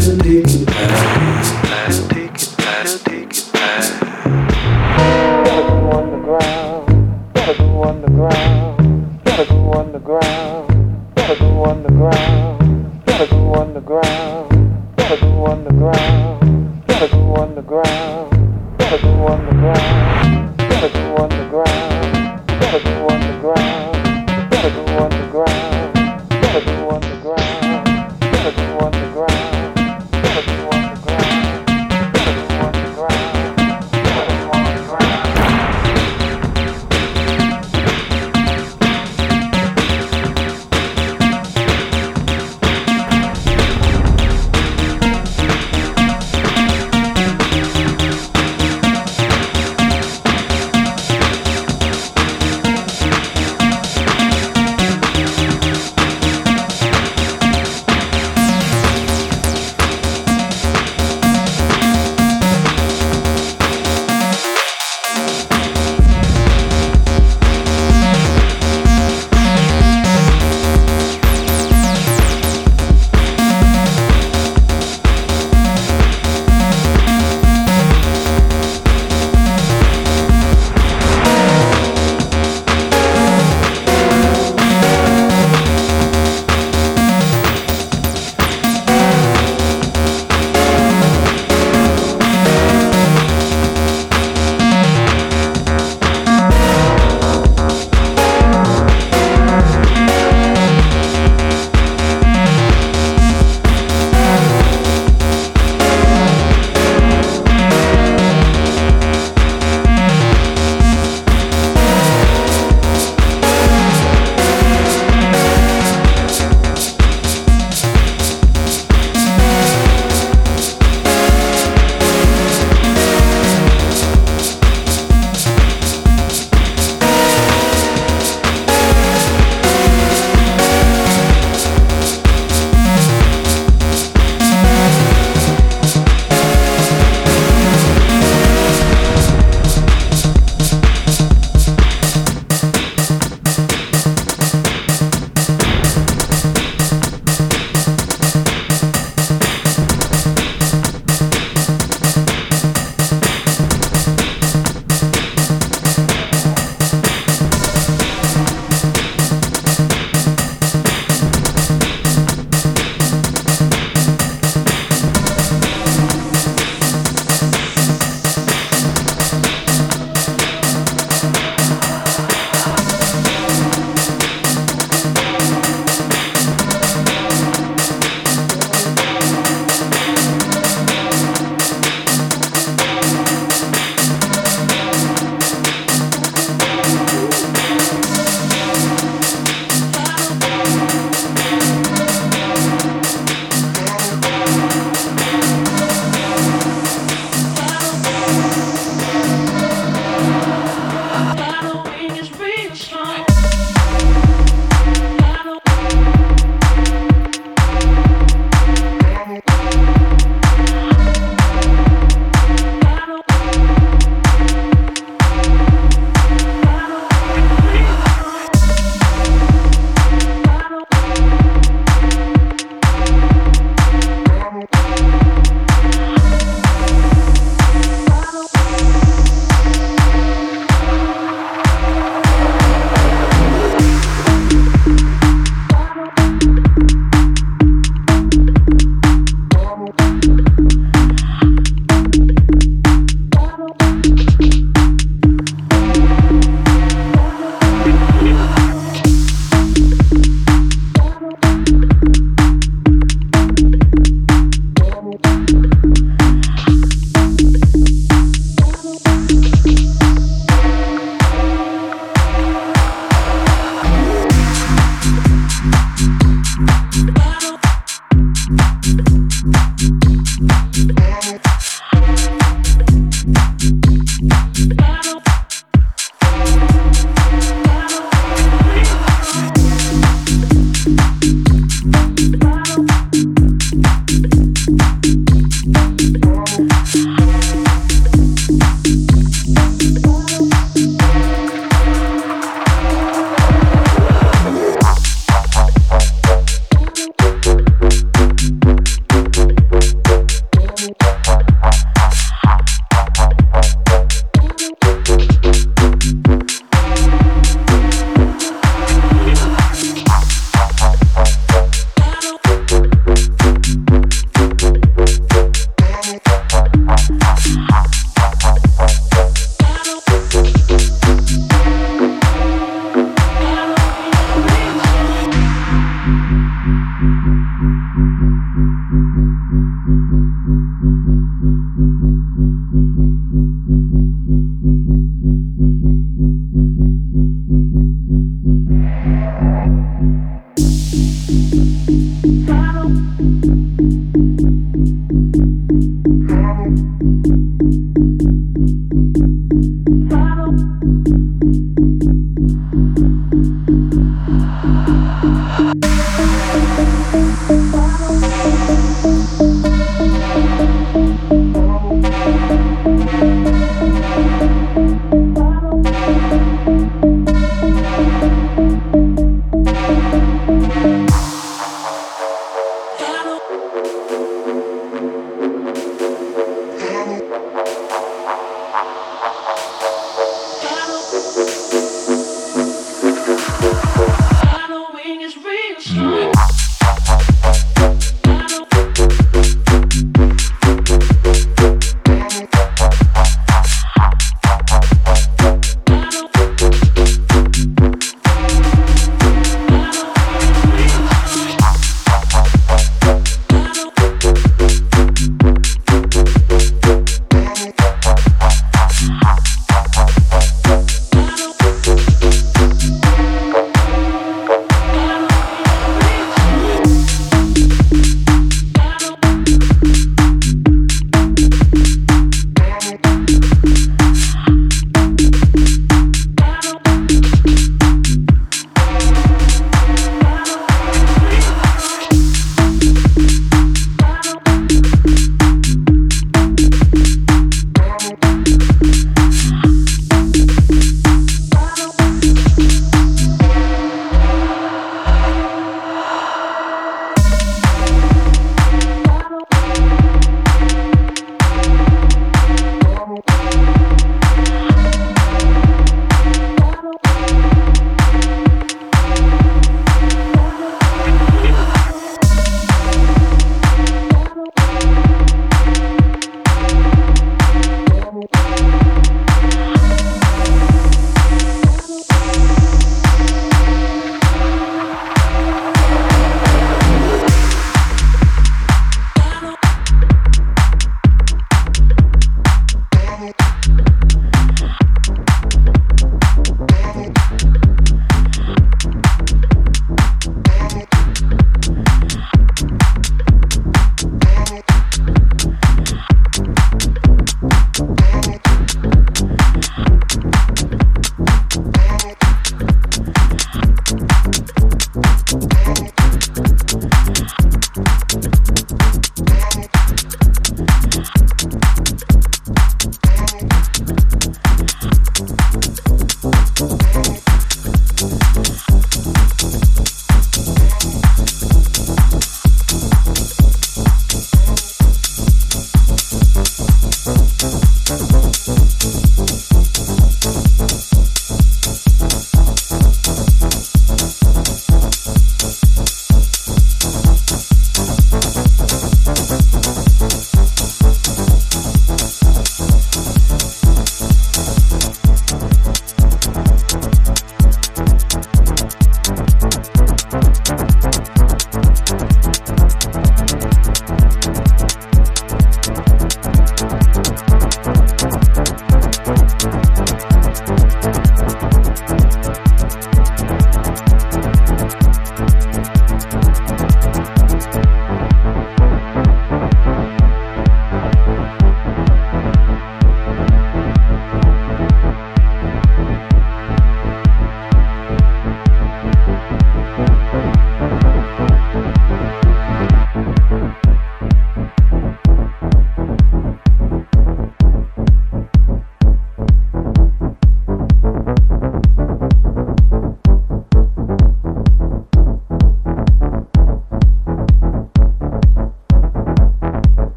Gotta go underground, gotta go underground.